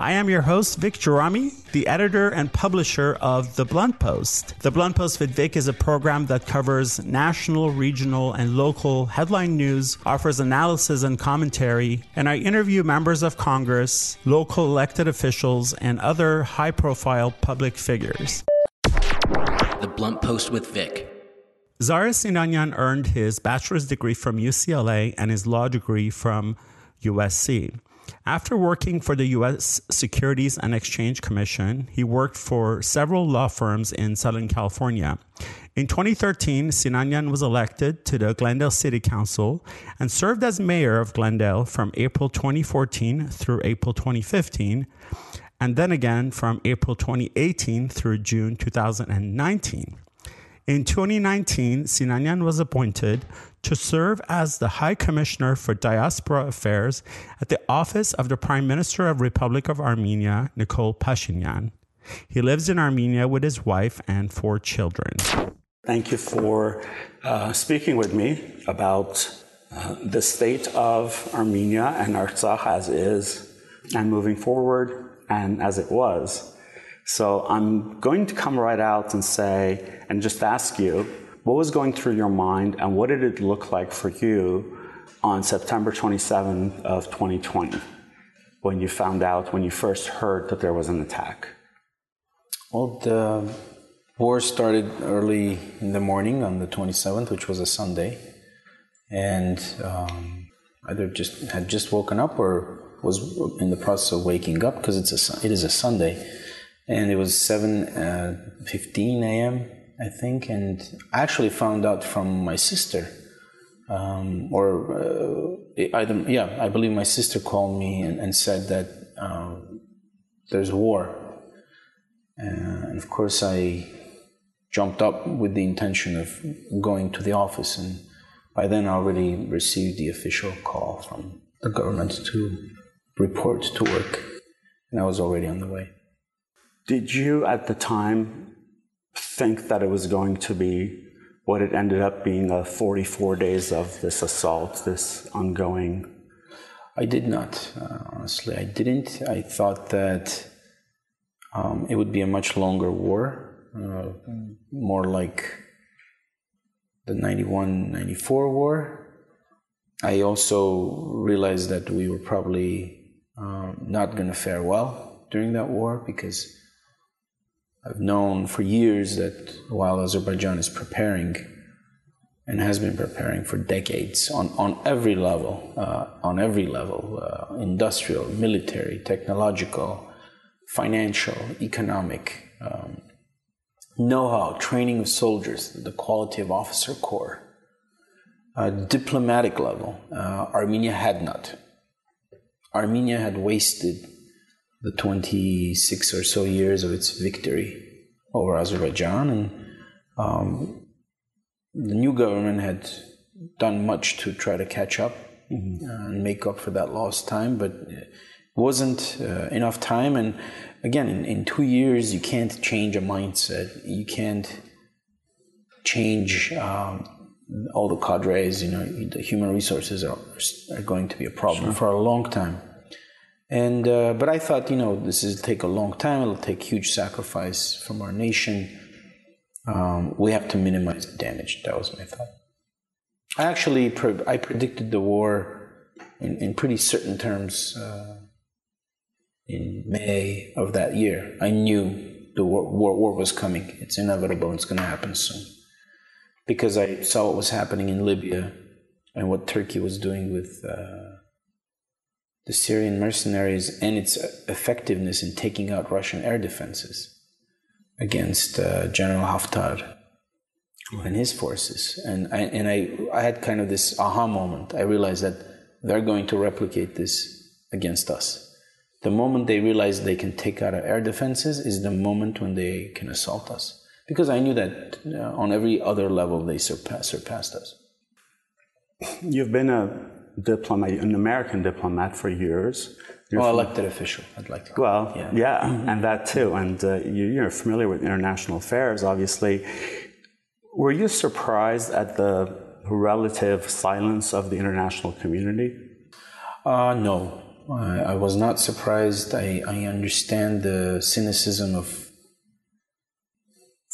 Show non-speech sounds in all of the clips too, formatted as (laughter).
I am your host, Vic Gerami, the editor and publisher of The Blunt Post. The Blunt Post with Vic is a program that covers national, regional, and local headline news, offers analysis and commentary, and I interview members of Congress, local elected officials, and other high profile public figures. The Blunt Post with Vic. Zareh Sinanyan earned his bachelor's degree from UCLA and his law degree from USC. After working for the U.S. Securities and Exchange Commission, he worked for several law firms in Southern California. In 2013, Sinanyan was elected to the Glendale City Council and served as mayor of Glendale from April 2014 through April 2015, and then again from April 2018 through June 2019. In 2019, Sinanyan was appointed to serve as the High Commissioner for Diaspora Affairs at the Office of the Prime Minister of Republic of Armenia, Nikol Pashinyan. He lives in Armenia with his wife and four children. Thank you for uh, speaking with me about uh, the state of Armenia and Artsakh as is, and moving forward, and as it was. So I'm going to come right out and say, and just ask you, what was going through your mind and what did it look like for you on September 27th of 2020 when you found out, when you first heard that there was an attack? Well, the war started early in the morning on the 27th, which was a Sunday. And um, either just had just woken up or was in the process of waking up because it's a, it is a Sunday and it was 7 uh, 15 a.m i think and i actually found out from my sister um, or uh, either yeah i believe my sister called me and, and said that um, there's war. Uh, and of course i jumped up with the intention of going to the office and by then i already received the official call from the government to report to work and i was already on the way. Did you at the time think that it was going to be what it ended up being a 44 days of this assault, this ongoing? I did not, uh, honestly. I didn't. I thought that um, it would be a much longer war, uh, more like the 91 94 war. I also realized that we were probably um, not going to fare well during that war because I've known for years that while Azerbaijan is preparing and has been preparing for decades on, on every level, uh, on every level, uh, industrial, military, technological, financial, economic, um, know-how, training of soldiers, the quality of officer corps, uh, diplomatic level, uh, Armenia had not. Armenia had wasted the 26 or so years of its victory over Azerbaijan. And um, the new government had done much to try to catch up mm-hmm. and make up for that lost time, but it wasn't uh, enough time. And again, in, in two years, you can't change a mindset. You can't change um, all the cadres. You know, the human resources are, are going to be a problem sure. for a long time. And uh, but I thought, you know, this is take a long time. It'll take huge sacrifice from our nation. Um, we have to minimize the damage. That was my thought. I actually pre- I predicted the war in, in pretty certain terms uh, in May of that year. I knew the war, war, war was coming. It's inevitable. It's going to happen soon because I saw what was happening in Libya and what Turkey was doing with. Uh, the Syrian mercenaries and its effectiveness in taking out Russian air defenses against uh, General Haftar and his forces. And I, and I, I had kind of this aha moment. I realized that they're going to replicate this against us. The moment they realize they can take out our air defenses is the moment when they can assault us. Because I knew that uh, on every other level they surpass, surpassed us. You've been a diplomat, an American diplomat for years. You're well, elected official, I'd like to Well, yeah, yeah mm-hmm. and that too. And uh, you, are familiar with international affairs, obviously. Were you surprised at the relative silence of the international community? Uh, no, I, I was not surprised. I, I understand the cynicism of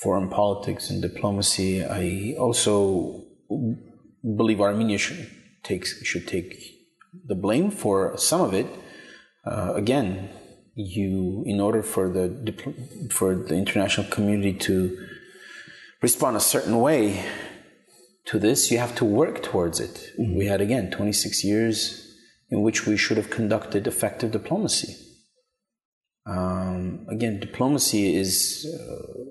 foreign politics and diplomacy. I also believe Armenia should take should take the blame for some of it. Uh, again, you in order for the for the international community to respond a certain way to this, you have to work towards it. Mm-hmm. We had again 26 years in which we should have conducted effective diplomacy. Um, again, diplomacy is uh,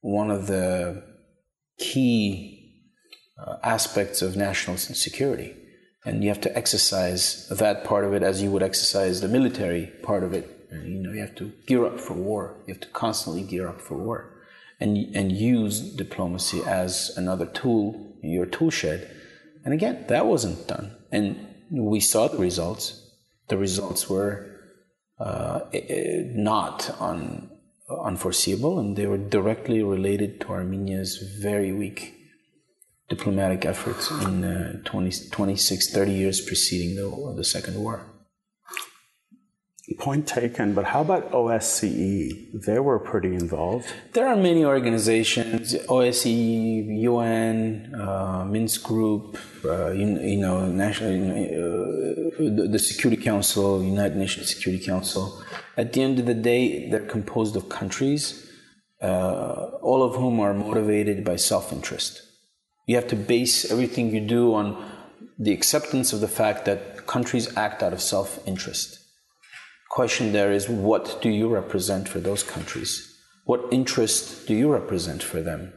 one of the key uh, aspects of national security. And you have to exercise that part of it as you would exercise the military part of it. You know, you have to gear up for war. You have to constantly gear up for war, and and use diplomacy as another tool your tool shed. And again, that wasn't done. And we saw the results. The results were uh, not un, unforeseeable, and they were directly related to Armenia's very weak diplomatic efforts in uh, 20, 26, 30 years preceding the, the Second War. Point taken, but how about OSCE? They were pretty involved. There are many organizations OSCE, UN, uh, Minsk Group, uh, you, you, know, national, uh, the Security Council, United Nations Security Council. At the end of the day, they're composed of countries, uh, all of whom are motivated by self interest. You have to base everything you do on the acceptance of the fact that countries act out of self interest question there is what do you represent for those countries? What interest do you represent for them?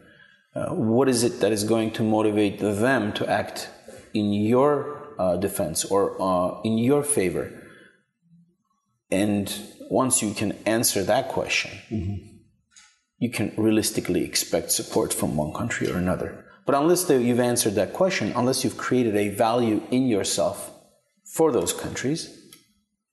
Uh, what is it that is going to motivate them to act in your uh, defense or uh, in your favor? And once you can answer that question, mm-hmm. you can realistically expect support from one country or another. But unless you've answered that question, unless you've created a value in yourself for those countries,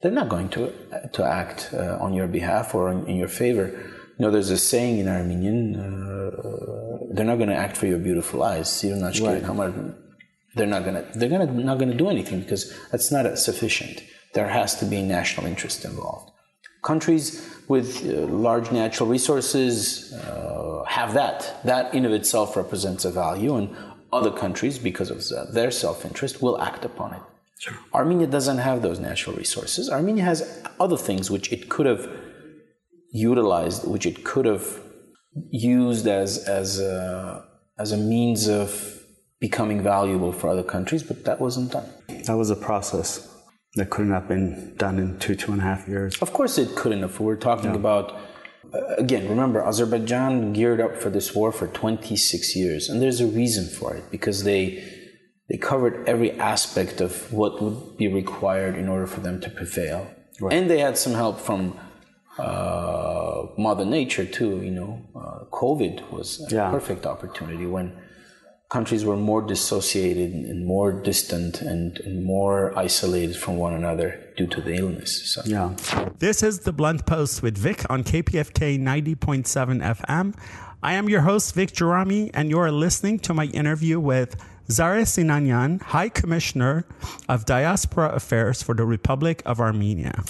they're not going to to act uh, on your behalf or in, in, your favor. You know, there's a saying in Armenian: uh, "They're not going to act for your beautiful eyes." They're not going to. They're gonna not going to do anything because that's not sufficient. There has to be national interest involved. Countries with uh, large natural resources uh, have that. That in of itself represents a value, and other countries, because of their self-interest, will act upon it. Sure. Armenia doesn't have those natural resources. Armenia has other things which it could have utilized, which it could have used as as a, as a means of becoming valuable for other countries, but that wasn't done. That was a process that couldn't have been done in two two and a half years. Of course, it couldn't. If we're talking yeah. about uh, again, remember Azerbaijan geared up for this war for 26 years, and there's a reason for it because they they covered every aspect of what would be required in order for them to prevail. Right. And they had some help from uh, Mother Nature too. You know, uh, COVID was a yeah. perfect opportunity when countries were more dissociated and more distant and, and, more isolated from one another due to the illness. So. Yeah. This is the Blunt Post with Vic on KPFK 90.7 FM. I am your host, Vic Gerami, and you are listening to my interview with Zareh Sinanyan, High Commissioner of Diaspora Affairs for the Republic of Armenia.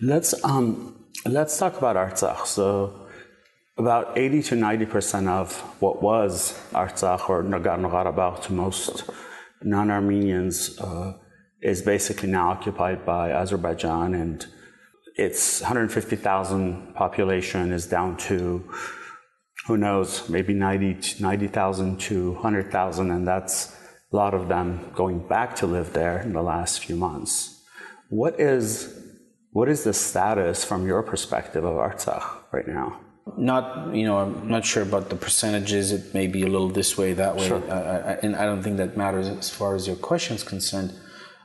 Let's um, let's talk about Artsakh. So, about 80 to 90 percent of what was Artsakh or Nagorno-Karabakh to most non-Armenians uh, is basically now occupied by Azerbaijan, and its 150,000 population is down to who knows, maybe 90,000 90, to 100,000, and that's a lot of them going back to live there in the last few months. What is what is the status from your perspective of Artsakh right now? Not, you know, I'm not sure about the percentages. It may be a little this way, that way, sure. and I don't think that matters as far as your question is concerned.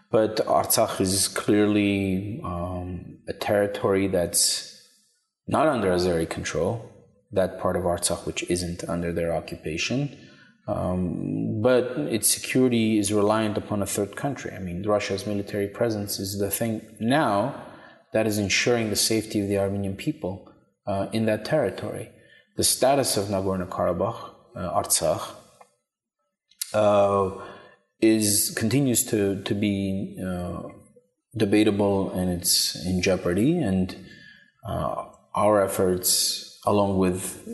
But Artsakh is clearly um, a territory that's not under Azeri control. That part of Artsakh which isn't under their occupation Um, but its security is reliant upon a third country. I mean, Russia's military presence is the thing now that is ensuring the safety of the Armenian people uh, in that territory. The status of Nagorno Karabakh, uh, Artsakh, uh, is continues to to be uh, debatable and it's in jeopardy. And uh, our efforts, along with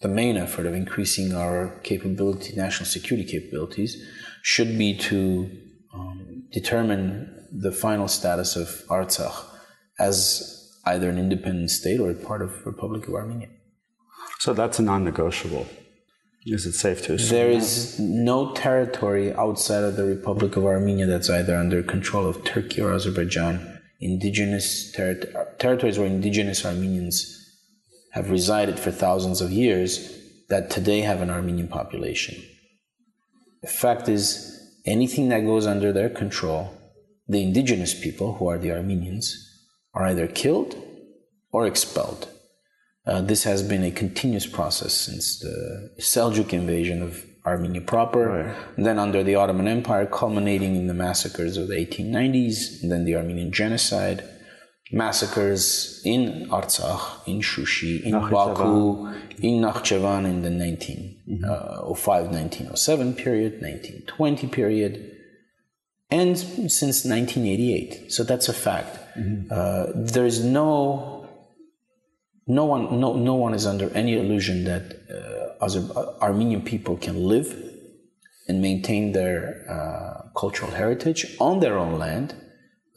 the main effort of increasing our capability, national security capabilities, should be to um, determine the final status of Artsakh as either an independent state or a part of the Republic of Armenia. So that's a non-negotiable. Is it safe to assume? There is no territory outside of the Republic of Armenia that's either under control of Turkey or Azerbaijan. Indigenous ter- territories where indigenous Armenians have resided for thousands of years that today have an Armenian population. The fact is, anything that goes under their control, the indigenous people, who are the Armenians, are either killed or expelled. Uh, this has been a continuous process since the Seljuk invasion of Armenia proper, right. then under the Ottoman Empire, culminating in the massacres of the 1890s, and then the Armenian genocide, massacres in Artsakh, in Shushi, in Baku, in Nakhchivan in the 1905 mm-hmm. 1907 period, 1920 period, and since 1988. So that's a fact. Mm-hmm. Uh, there's no no one, no, no one is under any illusion that uh, uh, Armenian people can live and maintain their uh, cultural heritage on their own land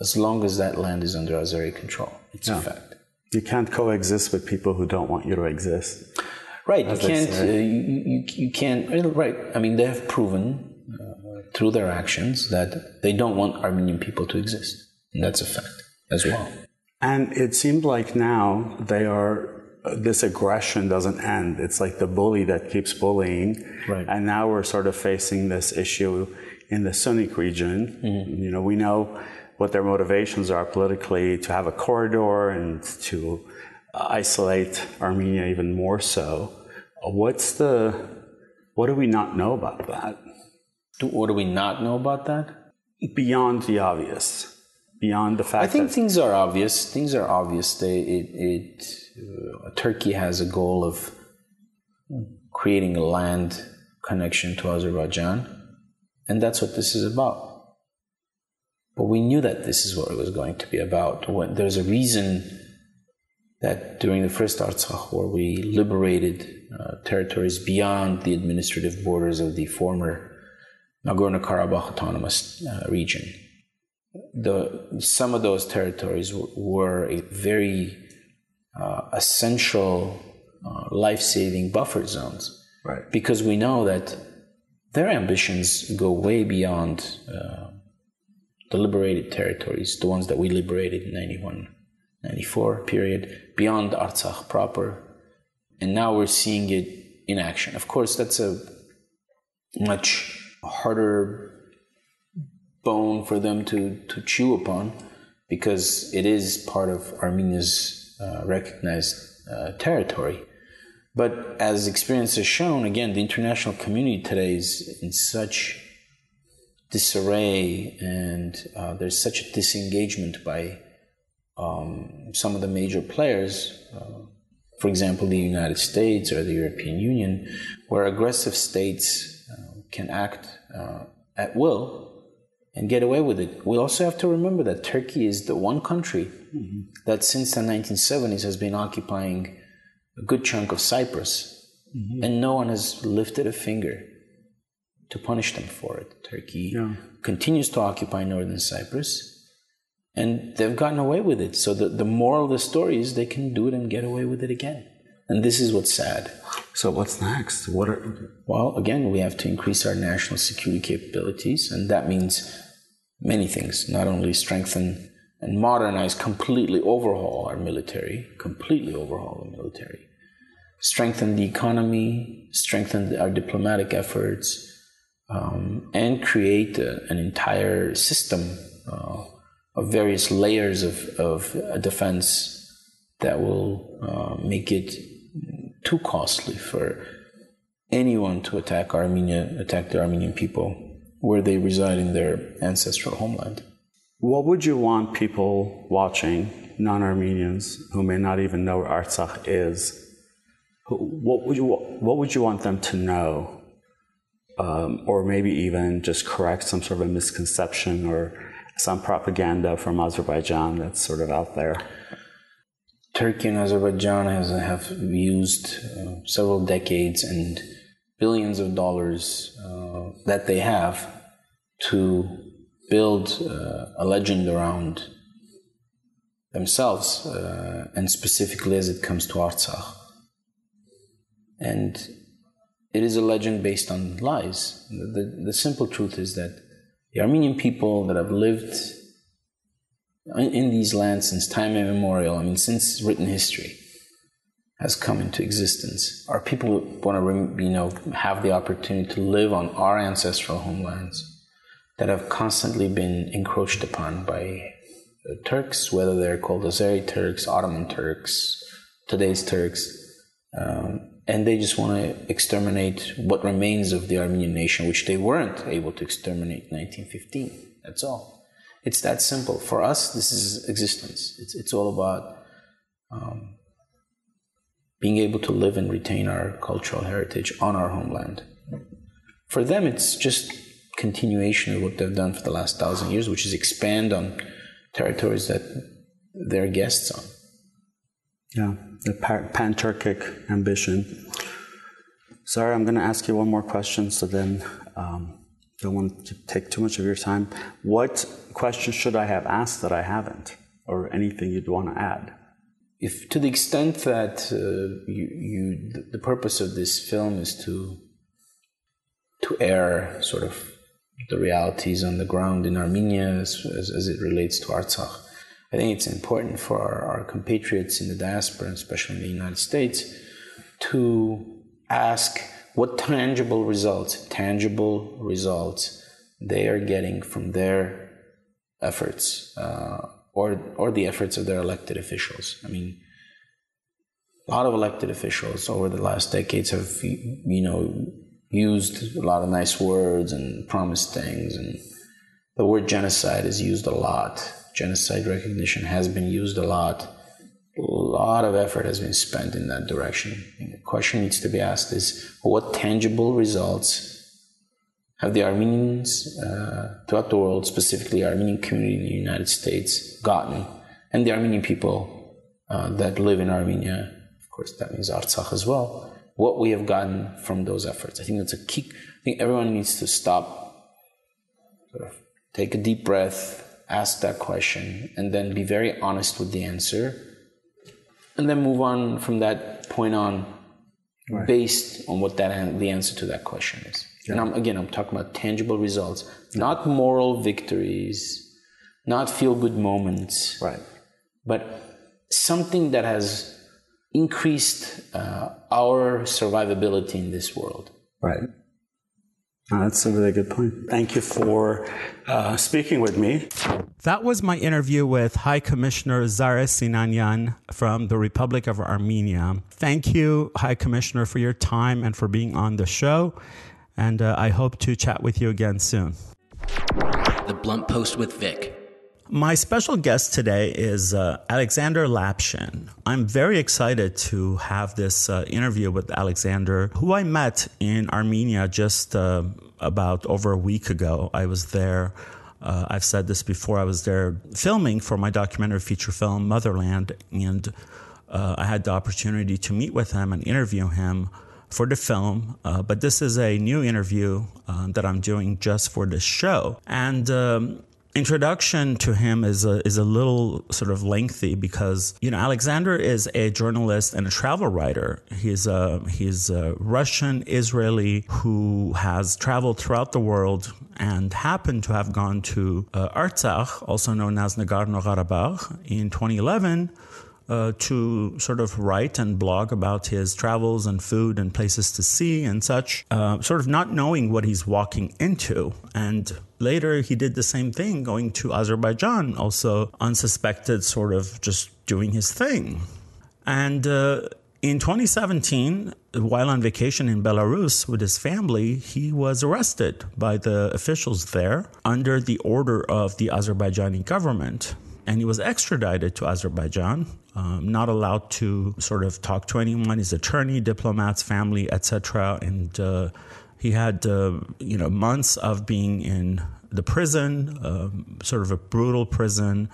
as long as that land is under Azeri control. It's yeah. a fact. You can't coexist with people who don't want you to exist. Right. You can't. Uh, you, you, you, can't. Right. I mean, they have proven uh, through their actions that they don't want Armenian people to exist, and that's a fact as well. And it seemed like now they are this aggression doesn't end. It's like the bully that keeps bullying. Right. And now we're sort of facing this issue in the Syunik region. Mm-hmm. You know, we know what their motivations are politically to have a corridor and to isolate Armenia even more so. What's the what do we not know about that? What do we not know about that? Beyond the obvious beyond the fact. I think things are obvious. Things are obvious. They, it, it uh, Turkey has a goal of creating a land connection to Azerbaijan, and that's what this is about. But we knew that this is what it was going to be about. When, there's a reason that during the first Artsakh war we liberated uh, territories beyond the administrative borders of the former Nagorno Karabakh autonomous uh, region the some of those territories w- were a very uh, essential uh, life-saving buffer zones. Right. Because we know that their ambitions go way beyond uh, the liberated territories the ones that we liberated in 91 94 period beyond artsakh proper. And now we're seeing it in action. Of course that's a much harder bone for them to, to chew upon because it is part of Armenia's uh, recognized uh, territory. But as experience has shown, again, the international community today is in such disarray and uh, there's such a disengagement by um, some of the major players, uh, for example, the United States or the European Union, where aggressive states uh, can act uh, at will and get away with it. We also have to remember that Turkey is the one country mm-hmm. that since the 1970s has been occupying a good chunk of Cyprus, mm-hmm. and no one has lifted a finger to punish them for it. Turkey yeah. continues to occupy northern Cyprus, and they've gotten away with it. So the, the moral of the story is they can do it and get away with it again. And this is what's sad. So what's next? What are well, again, we have to increase our national security capabilities, and that means many things, not only strengthen and modernize, completely overhaul our military, completely overhaul the military, strengthen the economy, strengthen our diplomatic efforts, um, and create a, an entire system uh, of various layers of, of defense that will uh, make it too costly for anyone to attack Armenia, attack the Armenian people where they reside in their ancestral homeland. What would you want people watching, non Armenians, who may not even know where Artsakh is, what would you, what would you want them to know? Um, or maybe even just correct some sort of a misconception or some propaganda from Azerbaijan that's sort of out there? Turkey and Azerbaijan has, have used uh, several decades and billions of dollars uh, that they have to build uh, a legend around themselves, uh, and specifically as it comes to Artsakh. And it is a legend based on lies. The, the simple truth is that the Armenian people that have lived in, in these lands since time immemorial, I mean, since written history, has come into existence. Our people want to, you know, have the opportunity to live on our ancestral homelands that have constantly been encroached upon by Turks, whether they're called Azeri Turks, Ottoman Turks, today's Turks, um, and they just want to exterminate what remains of the Armenian nation, which they weren't able to exterminate in 1915. That's all. It's that simple. For us, this is existence. It's, it's all about um, being able to live and retain our cultural heritage on our homeland. For them, it's just continuation of what they've done for the last thousand years, which is expand on territories that they're guests on. Yeah, the pan Turkic ambition. Sorry, I'm going to ask you one more question, so then um, don't want to take too much of your time. What question should I have asked that I haven't, or anything you'd want to add? If to the extent that uh, you, you, the purpose of this film is to to air sort of the realities on the ground in Armenia as, as, as it relates to Artsakh. I think it's important for our, our compatriots in the diaspora, especially in the United States, to ask what tangible results, tangible results they are getting from their efforts uh, or, or the efforts of their elected officials. I mean, a lot of elected officials over the last decades have, you know, used a lot of nice words and promised things. And the word genocide is used a lot. Genocide recognition has been used a lot. A lot of effort has been spent in that direction. And the question needs to be asked is what tangible results have the Armenians uh, throughout the world, specifically Armenian community in the United States, gotten, and the Armenian people uh, that live in Armenia, of course, that means Artsakh as well, what we have gotten from those efforts. I think that's a key. I think everyone needs to stop, sort of take a deep breath, ask that question, and then be very honest with the answer, and then move on from that point on, right. based on what that the answer to that question is. Yeah. And I'm, again, I'm talking about tangible results, not moral victories, not feel good moments, right? But something that has increased uh, our survivability in this world. Right. Oh, that's a really good point. Thank you for uh, speaking with me. That was my interview with High Commissioner Zareh Sinanyan from the Republic of Armenia. Thank you, High Commissioner, for your time and for being on the show. And uh, I hope to chat with you again soon. The Blunt Post with Vic. My special guest today is uh, Alexander Lapshin. I'm very excited to have this uh, interview with Alexander, who I met in Armenia just uh, about over a week ago. I was there. Uh, I've said this before. I was there filming for my documentary feature film Motherland, and uh, I had the opportunity to meet with him and interview him for the film, uh, but this is a new interview uh, that I'm doing just for this show. And um, introduction to him is a, is a little sort of lengthy because you know Alexander is a journalist and a travel writer. He's a he's a Russian Israeli who has traveled throughout the world and happened to have gone to uh, Artsakh, also known as Nagorno-Karabakh, in 2011 uh, to sort of write and blog about his travels and food and places to see and such, uh, sort of not knowing what he's walking into. And later he did the same thing, going to Azerbaijan, also unsuspected, sort of just doing his thing. And uh, In 2017, while on vacation in Belarus with his family, he was arrested by the officials there under the order of the Azerbaijani government. And he was extradited to Azerbaijan, um, not allowed to sort of talk to anyone, his attorney, diplomats, family, etc. And uh, he had, uh, you know, months of being in the prison, uh, sort of a brutal prison.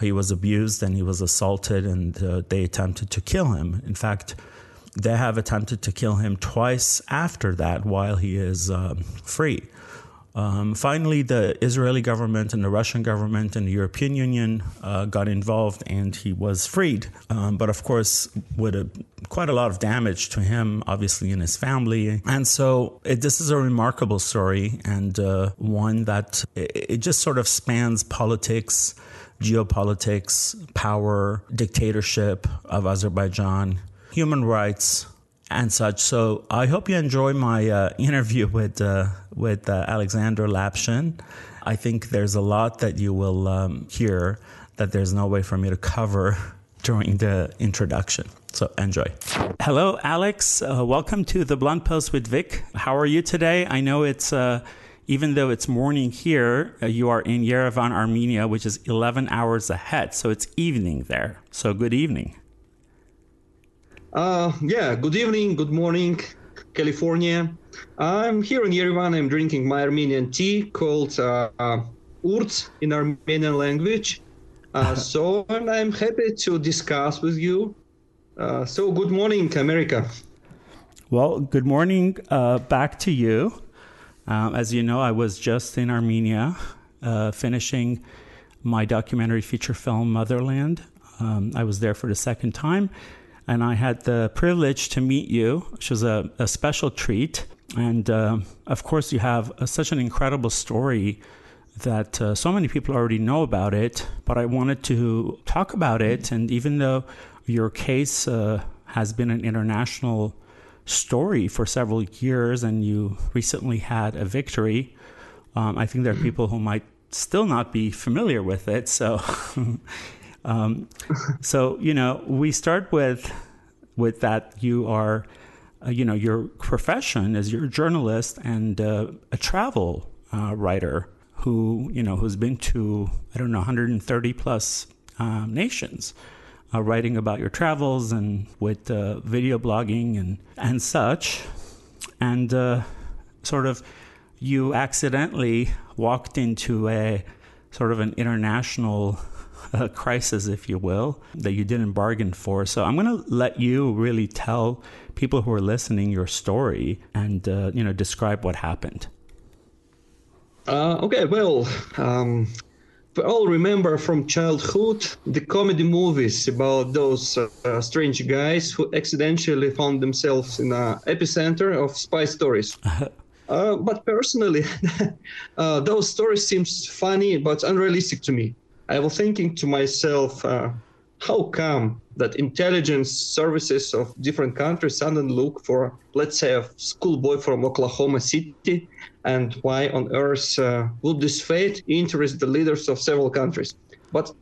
He was abused and he was assaulted, and uh, they attempted to kill him. In fact, they have attempted to kill him twice after that while he is um, free. Um, finally, the Israeli government and the Russian government and the European Union uh, got involved and he was freed. Um, but of course, with a, quite a lot of damage to him, obviously, and his family. And so it, this is a remarkable story and uh, one that it, it just sort of spans politics, geopolitics, power, dictatorship of Azerbaijan, human rights, and such. So I hope you enjoy my uh, (laughs) interview with uh, with uh, Alexander Lapshin. I think there's a lot that you will um, hear that there's no way for me to cover (laughs) during the introduction. So enjoy. Hello, Alex. Uh, welcome to the Blunt Post with Vic. How are you today? I know it's uh, even though it's morning here, uh, you are in Yerevan, Armenia, which is 11 hours ahead. So it's evening there. So good evening. Uh, yeah, good evening, good morning, California. I'm here in Yerevan. I'm drinking my Armenian tea called uh, Urt in Armenian language. Uh, (laughs) so and I'm happy to discuss with you. Uh, so good morning, America. Well, good morning uh, back to you. Um, as you know, I was just in Armenia uh, finishing my documentary feature film, Motherland. Um, I was there for the second time and I had the privilege to meet you, which was a, a special treat. And uh, of course, you have a, such an incredible story that uh, so many people already know about it, but I wanted to talk about it. And even though your case uh, has been an international story for several years and you recently had a victory, um, I think there are people who might still not be familiar with it. So (laughs) Um, (laughs) so you know, we start with with that you are, uh, you know, your profession is you're a journalist and uh, a travel uh, writer who you know who's been to I don't know 130 plus um, nations. Uh, writing about your travels and with uh, video blogging and, and such. And uh, sort of you accidentally walked into a sort of an international a crisis, if you will, that you didn't bargain for. So I'm going to let you really tell people who are listening your story and uh, you know describe what happened. Uh, okay, well, um, we all remember from childhood the comedy movies about those uh, strange guys who accidentally found themselves in the epicenter of spy stories. (laughs) Uh, but personally, (laughs) uh, those stories seems funny but unrealistic to me. I was thinking to myself, uh, how come that intelligence services of different countries suddenly look for, let's say, a schoolboy from Oklahoma City, and why on earth uh, would this fate interest the leaders of several countries? But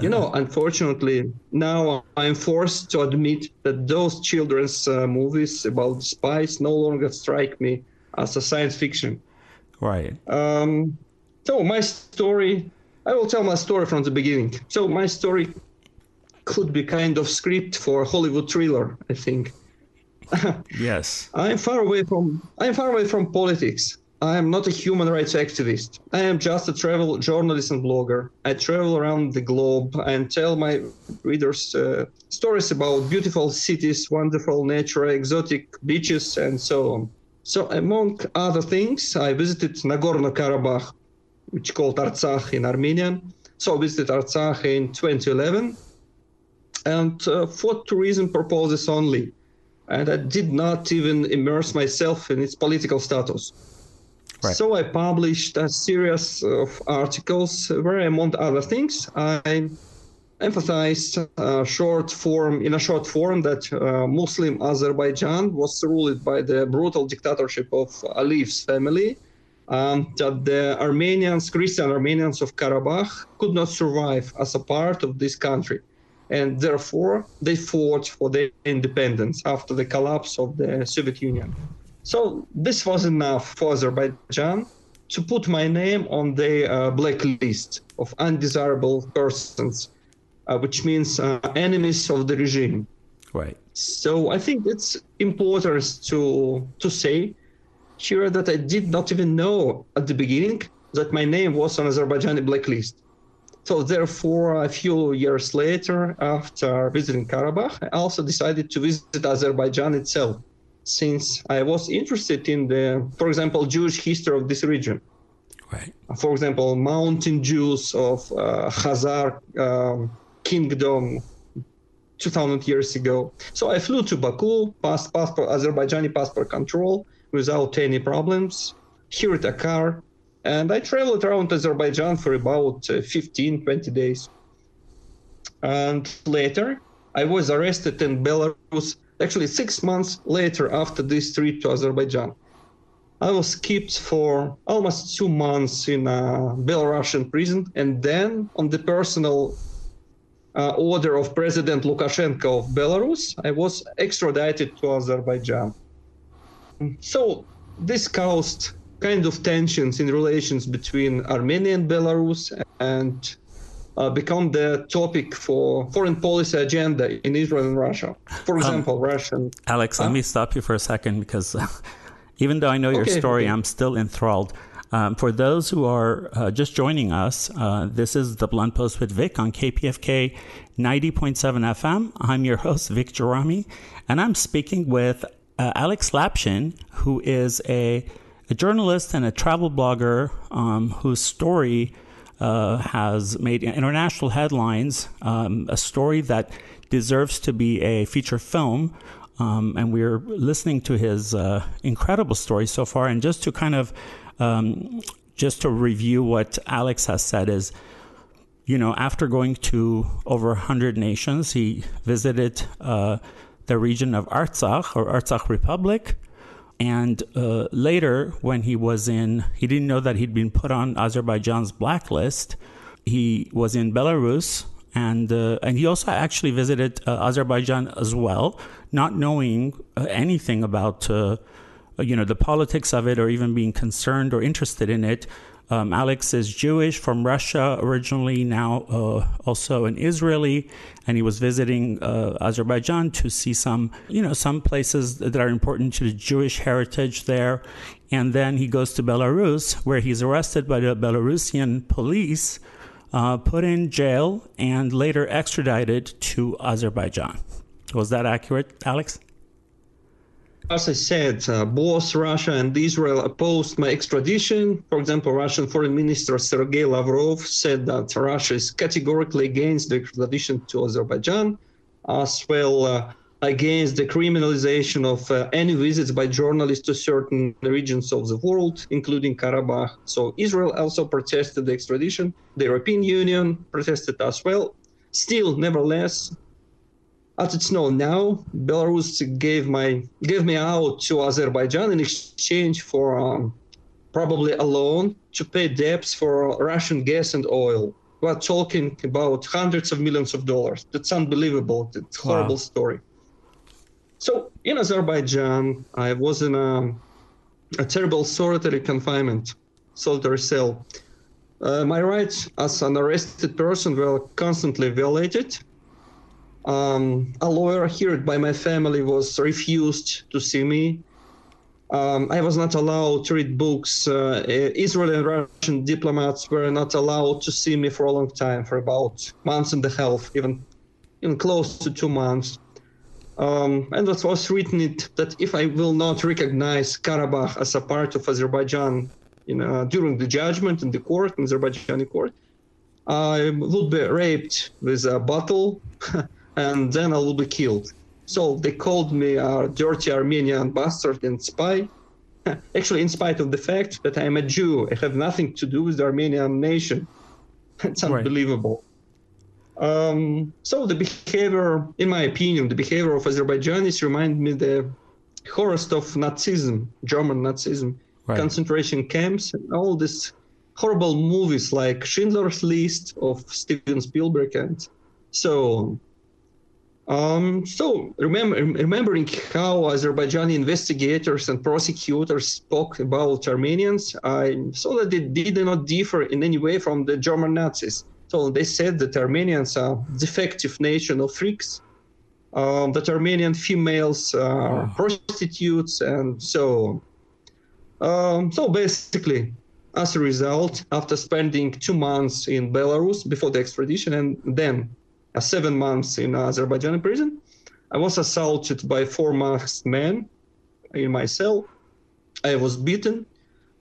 you know, (laughs) unfortunately, now I'm forced to admit that those children's uh, movies about spies no longer strike me as a science fiction. Right. Um, so my story I will tell my story from the beginning. So my story could be kind of script for a Hollywood thriller, I think. (laughs) yes. I'm far away from I'm far away from politics. I am not a human rights activist. I am just a travel journalist and blogger. I travel around the globe and tell my readers uh, stories about beautiful cities, wonderful nature, exotic beaches, and so on. So, among other things, I visited Nagorno-Karabakh, which called Artsakh in Armenian. So I visited Artsakh in 2011 and uh, for tourism purposes only. And I did not even immerse myself in its political status. Right. So I published a series of articles where, among other things, I emphasized short form in a short form that uh, Muslim Azerbaijan was ruled by the brutal dictatorship of Aliyev's family um, that the Armenians, Christian Armenians of Karabakh, could not survive as a part of this country. and therefore they fought for their independence after the collapse of the Soviet Union. So this was enough for Azerbaijan to put my name on the uh, blacklist of undesirable persons, uh, which means uh, enemies of the regime. Right. So I think it's important to to say here that I did not even know at the beginning that my name was on Azerbaijani blacklist. So therefore, a few years later, after visiting Karabakh, I also decided to visit Azerbaijan itself, since I was interested in the, for example, Jewish history of this region. Right. For example, mountain Jews of uh, Khazar um, kingdom 2000 years ago. So I flew to Baku, passed passport, Azerbaijani passport control without any problems, hired a car, and I traveled around Azerbaijan for about uh, 15, 20 days. And later, I was arrested in Belarus, actually six months later after this trip to Azerbaijan. I was kept for almost two months in a Belarusian prison, and then on the personal uh, order of President Lukashenko of Belarus, I was extradited to Azerbaijan. So this caused kind of tensions in relations between Armenia and Belarus and uh, become the topic for foreign policy agenda in Israel and Russia. For example, um, Russian. Alex, let me stop you for a second because uh, (laughs) even though I know your okay, story, okay. I'm still enthralled. Um, for those who are uh, just joining us, uh, this is the Blunt Post with Vic on KPFK 90.7 FM. I'm your (laughs) host, Vic Gerami, and I'm speaking with uh, Alex Lapshin, who is a a journalist and a travel blogger um, whose story uh, has made international headlines, um, a story that deserves to be a feature film. Um, and we're listening to his uh, incredible story so far. And just to kind of um, just to review what Alex has said is, you know, after going to over 100 nations, he visited uh, the region of Artsakh or Artsakh Republic, and uh, later, when he was in, he didn't know that he'd been put on Azerbaijan's blacklist. He was in Belarus, and uh, and he also actually visited uh, Azerbaijan as well, not knowing uh, anything about uh, you know the politics of it or even being concerned or interested in it. Um, Alex is Jewish from Russia originally, now uh, also an Israeli, and he was visiting uh, Azerbaijan to see some, you know, some places that are important to the Jewish heritage there. And then he goes to Belarus, where he's arrested by the Belarusian police, uh, put in jail, and later extradited to Azerbaijan. Was that accurate, Alex? As I said, uh, both Russia and Israel opposed my extradition. For example, Russian Foreign Minister Sergei Lavrov said that Russia is categorically against the extradition to Azerbaijan, as well uh, against the criminalization of uh, any visits by journalists to certain regions of the world, including Karabakh. So Israel also protested the extradition. The European Union protested as well. Still, nevertheless, as it's known now, Belarus gave my gave me out to Azerbaijan in exchange for um, probably a loan to pay debts for Russian gas and oil. We're talking about hundreds of millions of dollars. That's unbelievable. It's a horrible wow. story. So in Azerbaijan, I was in a, a terrible solitary confinement, solitary cell. Uh, my rights as an arrested person were constantly violated um, a lawyer hired by my family was refused to see me. Um, I was not allowed to read books. Uh, Israeli and Russian diplomats were not allowed to see me for a long time, for about months and a half, even, even close to two months. Um, and it was written it that if I will not recognize Karabakh as a part of Azerbaijan during the judgment in the court, in Azerbaijani court, I would be raped with a bottle (laughs) and then I will be killed. So they called me a dirty Armenian bastard and spy. (laughs) Actually, in spite of the fact that I'm a Jew, I have nothing to do with the Armenian nation. (laughs) It's unbelievable. Right. Um, so the behavior, in my opinion, the behavior of Azerbaijanis remind me the horrors of Nazism, German Nazism, right. concentration camps, and all these horrible movies like Schindler's List of Steven Spielberg and so on. Um, so remember, remembering how Azerbaijani investigators and prosecutors spoke about Armenians, I saw that they did not differ in any way from the German Nazis. So they said that Armenians are defective nation of freaks, um, that Armenian females are oh. prostitutes, and so um, so basically, as a result, after spending two months in Belarus before the extradition and then uh, seven months in Azerbaijan prison. I was assaulted by four masked men in my cell. I was beaten,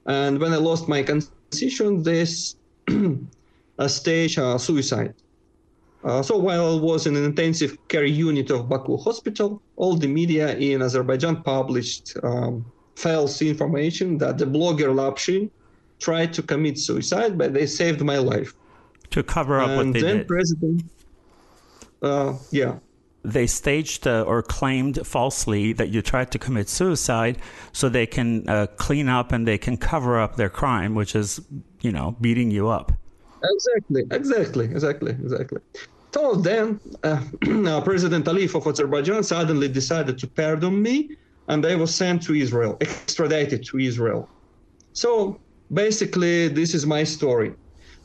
and when I lost my conscience, this (clears throat) stage uh, suicide. Uh, so while I was in an intensive care unit of Baku hospital, all the media in Azerbaijan published um, false information that the blogger Lapshin tried to commit suicide, but they saved my life. To cover up and what they then did. President, uh, yeah. They staged uh, or claimed falsely that you tried to commit suicide so they can uh, clean up and they can cover up their crime, which is, you know, beating you up. Exactly, exactly, exactly, exactly. So then, uh, (clears throat) President Aliyev of Azerbaijan suddenly decided to pardon me, and I was sent to Israel, extradited to Israel. So basically, this is my story.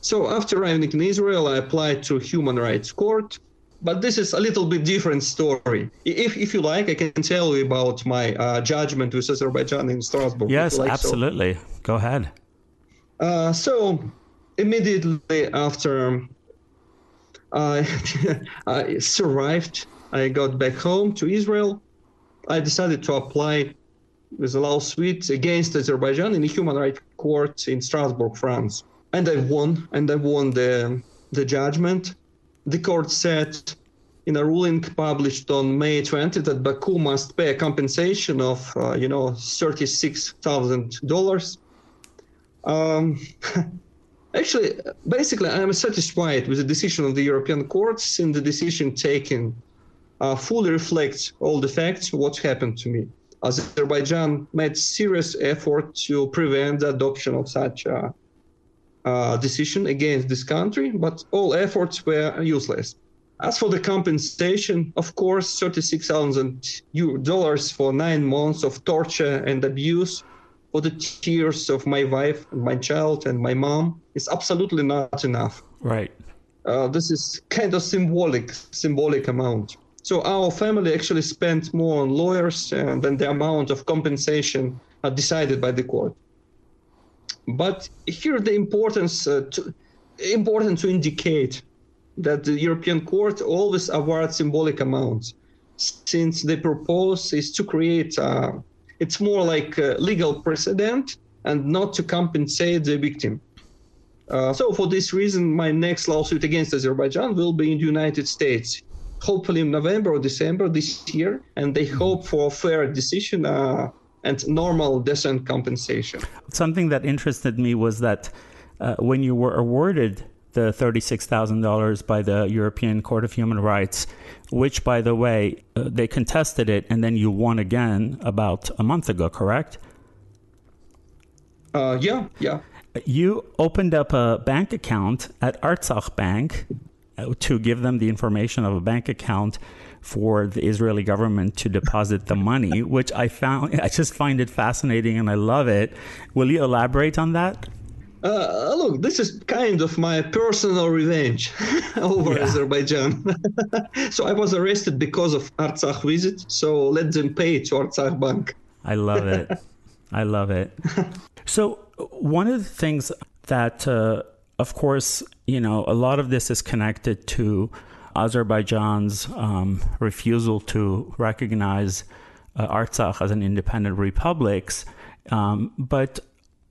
So after arriving in Israel, I applied to Human Rights Court but this is a little bit different story. If, if you like, I can tell you about my uh, judgment with Azerbaijan in Strasbourg. Yes, like absolutely. So. Go ahead. Uh, so immediately after I, (laughs) I survived, I got back home to Israel. I decided to apply with a lawsuit against Azerbaijan in the Human Rights Court in Strasbourg, France, and I won. And I won the the judgment the court said in a ruling published on May 20 that Baku must pay a compensation of, uh, you know, $36,000. Um, (laughs) actually, basically, I am satisfied with the decision of the European courts and the decision taken uh, fully reflects all the facts, what happened to me. Azerbaijan made serious effort to prevent the adoption of such a uh, decision against this country, but all efforts were useless. As for the compensation, of course, $36,000 for nine months of torture and abuse for the tears of my wife, and my child, and my mom is absolutely not enough. Right. Uh, this is kind of symbolic, symbolic amount. So our family actually spent more on lawyers uh, than the amount of compensation uh, decided by the court. But here the importance uh, to, important to indicate that the European Court always awards symbolic amounts, since the purpose is to create uh, it's more like a legal precedent and not to compensate the victim. Uh, so for this reason, my next lawsuit against Azerbaijan will be in the United States, hopefully in November or December this year, and they hope for a fair decision uh, and normal decent compensation. Something that interested me was that uh, when you were awarded the $36,000 by the European Court of Human Rights, which, by the way, uh, they contested it and then you won again about a month ago, correct? Uh, yeah, yeah. You opened up a bank account at Artsakh Bank uh, to give them the information of a bank account for the Israeli government to deposit the money, which I found, (laughs) I just find it fascinating and I love it. Will you elaborate on that? Uh, look, this is kind of my personal revenge (laughs) over yeah. Azerbaijan. (laughs) so I was arrested because of Artsakh visit. So let them pay to Artsakh Bank. I love it. I love it. So one of the things that, uh, of course, you know, a lot of this is connected to Azerbaijan's um, refusal to recognize uh, Artsakh as an independent republic. Um, but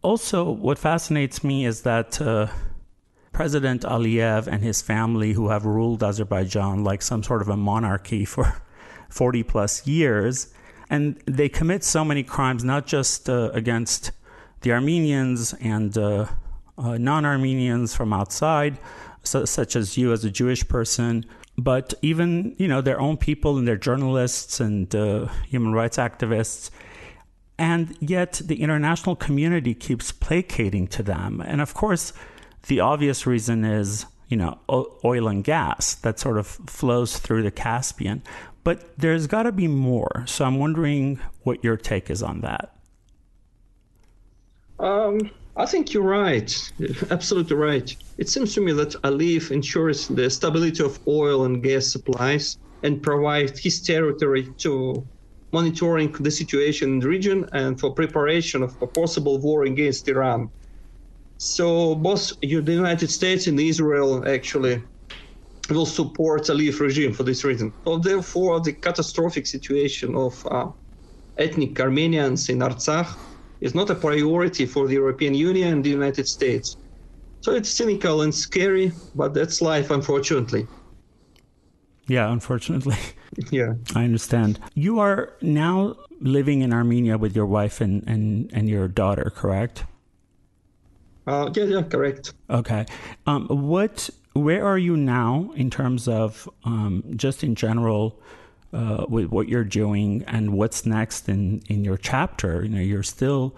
also, what fascinates me is that uh, President Aliyev and his family, who have ruled Azerbaijan like some sort of a monarchy for (laughs) 40 plus years, and they commit so many crimes, not just uh, against the Armenians and uh, uh non Armenians from outside, so, such as you as a Jewish person, but even you know their own people and their journalists and uh, human rights activists. And yet, the international community keeps placating to them. And of course, the obvious reason is, you know, oil and gas that sort of flows through the Caspian. But there's got to be more. So I'm wondering what your take is on that. Um, I think you're right, absolutely right. It seems to me that Aliyev ensures the stability of oil and gas supplies and provides his territory to monitoring the situation in the region and for preparation of a possible war against Iran. So both the United States and Israel actually will support Aliyev regime for this reason. So therefore, the catastrophic situation of uh, ethnic Armenians in Artsakh is not a priority for the European Union and the United States. So it's cynical and scary, but that's life, unfortunately. Yeah, unfortunately. (laughs) Yeah. I understand. You are now living in Armenia with your wife and, and, and your daughter, correct? Uh, yeah, yeah, correct. Okay. Um, what, where are you now in terms of um, just in general uh, with what you're doing and what's next in, in your chapter? You know, you're still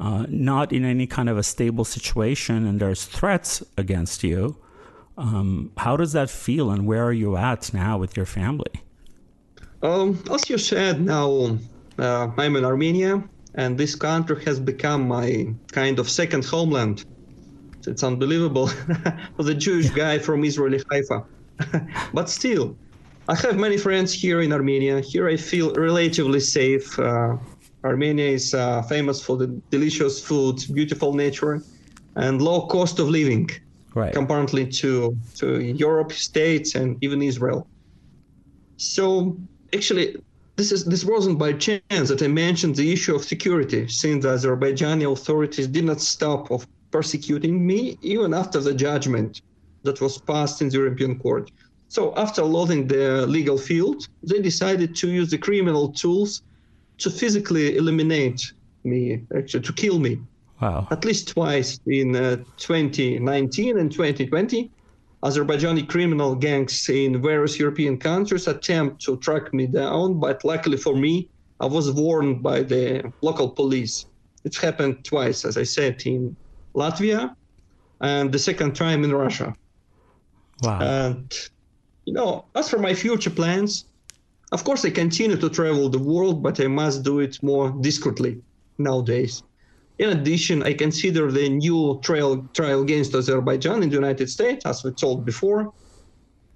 uh, not in any kind of a stable situation and there's threats against you. Um, how does that feel, and where are you at now with your family? Um, as you said, now uh, I'm in Armenia, and this country has become my kind of second homeland. It's unbelievable (laughs) for the Jewish guy from Israeli Haifa. (laughs) but still, I have many friends here in Armenia. Here I feel relatively safe. Uh, Armenia is uh, famous for the delicious food, beautiful nature, and low cost of living right. comparatively to to Europe, states, and even Israel. So actually, this is this wasn't by chance that I mentioned the issue of security, since the Azerbaijani authorities did not stop of persecuting me even after the judgment that was passed in the European Court. So after loading the legal field, they decided to use the criminal tools to physically eliminate me, actually to kill me. Wow. At least twice in uh, 2019 and 2020, Azerbaijani criminal gangs in various European countries attempt to track me down, but luckily for me, I was warned by the local police. It happened twice, as I said, in Latvia and the second time in Russia. Wow. And, you know, as for my future plans, of course, I continue to travel the world, but I must do it more discreetly nowadays. In addition, I consider the new trial, trial against Azerbaijan in the United States, as we told before.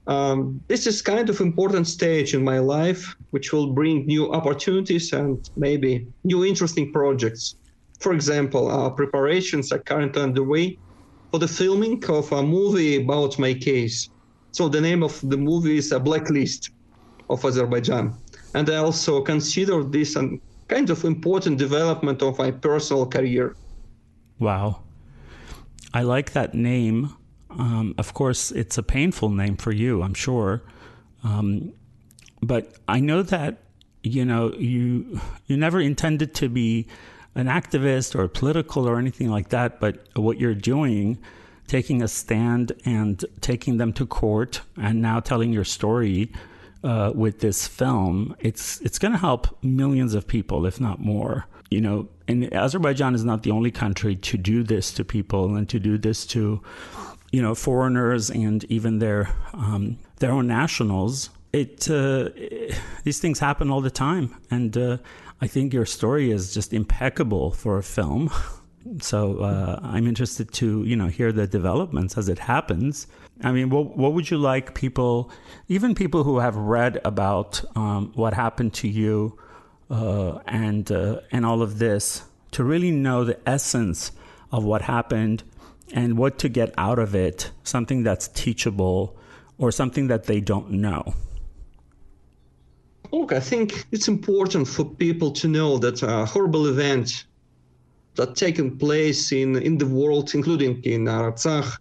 Um, this is kind of important stage in my life, which will bring new opportunities and maybe new interesting projects. For example, our preparations are currently underway for the filming of a movie about my case. So the name of the movie is a blacklist of Azerbaijan. And I also consider this a kind of important development of my personal career. Wow. I like that name. Um, of course, it's a painful name for you, I'm sure. Um, but I know that you know you you never intended to be an activist or political or anything like that. But what you're doing, taking a stand and taking them to court, and now telling your story uh, with this film, it's it's going to help millions of people, if not more. You know, and Azerbaijan is not the only country to do this to people and to do this to, you know, foreigners and even their um, their own nationals. It, uh, it, these things happen all the time, and uh, I think your story is just impeccable for a film. (laughs) So uh, I'm interested to you know hear the developments as it happens. I mean, what what would you like people, even people who have read about um, what happened to you uh, and uh, and all of this, to really know the essence of what happened and what to get out of it, something that's teachable or something that they don't know. Look, I think it's important for people to know that a horrible event that taken place in, in the world, including in Artsakh.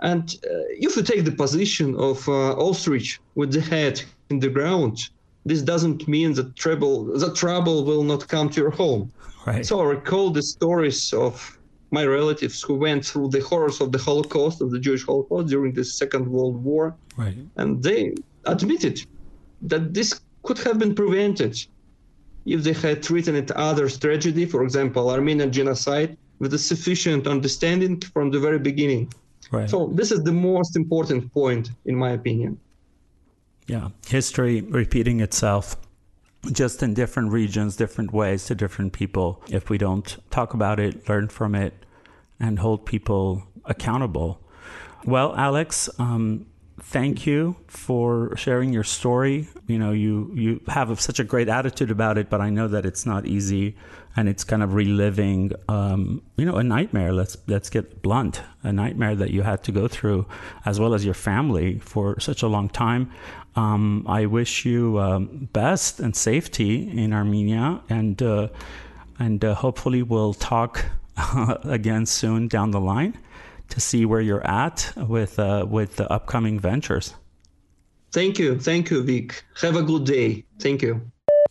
And uh, if you take the position of uh, ostrich with the head in the ground, this doesn't mean that trouble that trouble will not come to your home. (laughs) Right. So I recall the stories of my relatives who went through the horrors of the Holocaust, of the Jewish Holocaust during the Second World War, right. and they admitted that this could have been prevented if they had treated it others tragedy, for example, Armenian genocide, with a sufficient understanding from the very beginning. Right. So this is the most important point, in my opinion. Yeah, history repeating itself just in different regions, different ways to different people. If we don't talk about it, learn from it, and hold people accountable. Well, Alex, um, thank you for sharing your story. You know, you you have such a great attitude about it, but I know that it's not easy, and it's kind of reliving, um, you know, a nightmare. Let's let's get blunt, a nightmare that you had to go through, as well as your family for such a long time. Um, I wish you um, best and safety in Armenia, and uh, and uh, hopefully we'll talk (laughs) again soon down the line to see where you're at with uh, with the upcoming ventures. Thank you, thank you, Vic. Have a good day. Thank you.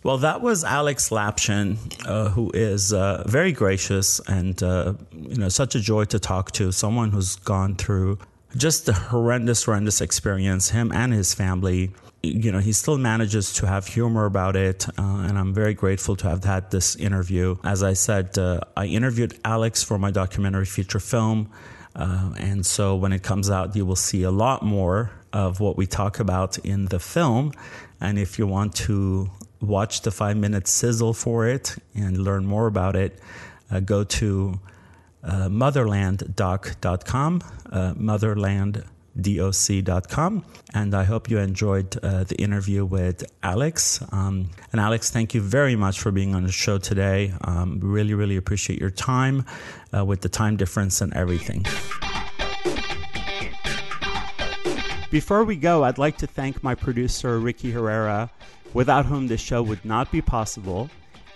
Well, that was Alex Lapshin, uh, who is uh, very gracious and uh, you know such a joy to talk to. Someone who's gone through just the horrendous, horrendous experience, him and his family. You know, he still manages to have humor about it, uh, and I'm very grateful to have had this interview. As I said, uh, I interviewed Alex for my documentary feature film, uh, and so when it comes out, you will see a lot more of what we talk about in the film. And if you want to watch the five minute sizzle for it and learn more about it, uh, go to uh, motherlanddoc.com, uh, motherlanddoc.com. And I hope you enjoyed uh, the interview with Alex. Um, and Alex, thank you very much for being on the show today. Um, really, really appreciate your time uh, with the time difference and everything. Before we go, I'd like to thank my producer, Ricky Herrera, without whom this show would not be possible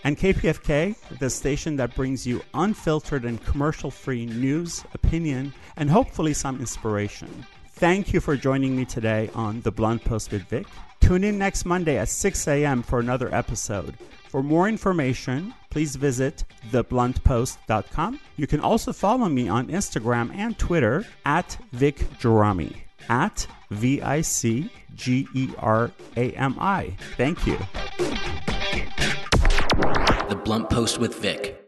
and KPFK, the station that brings you unfiltered and commercial free news, opinion, and hopefully some inspiration. Thank you for joining me today on The Blunt Post with Vic. Tune in next Monday at 6 a.m. for another episode. For more information, please visit thebluntpost.com. You can also follow me on Instagram and Twitter at Vic at V I C G E R A M I. Thank you. The Blunt Post with Vic.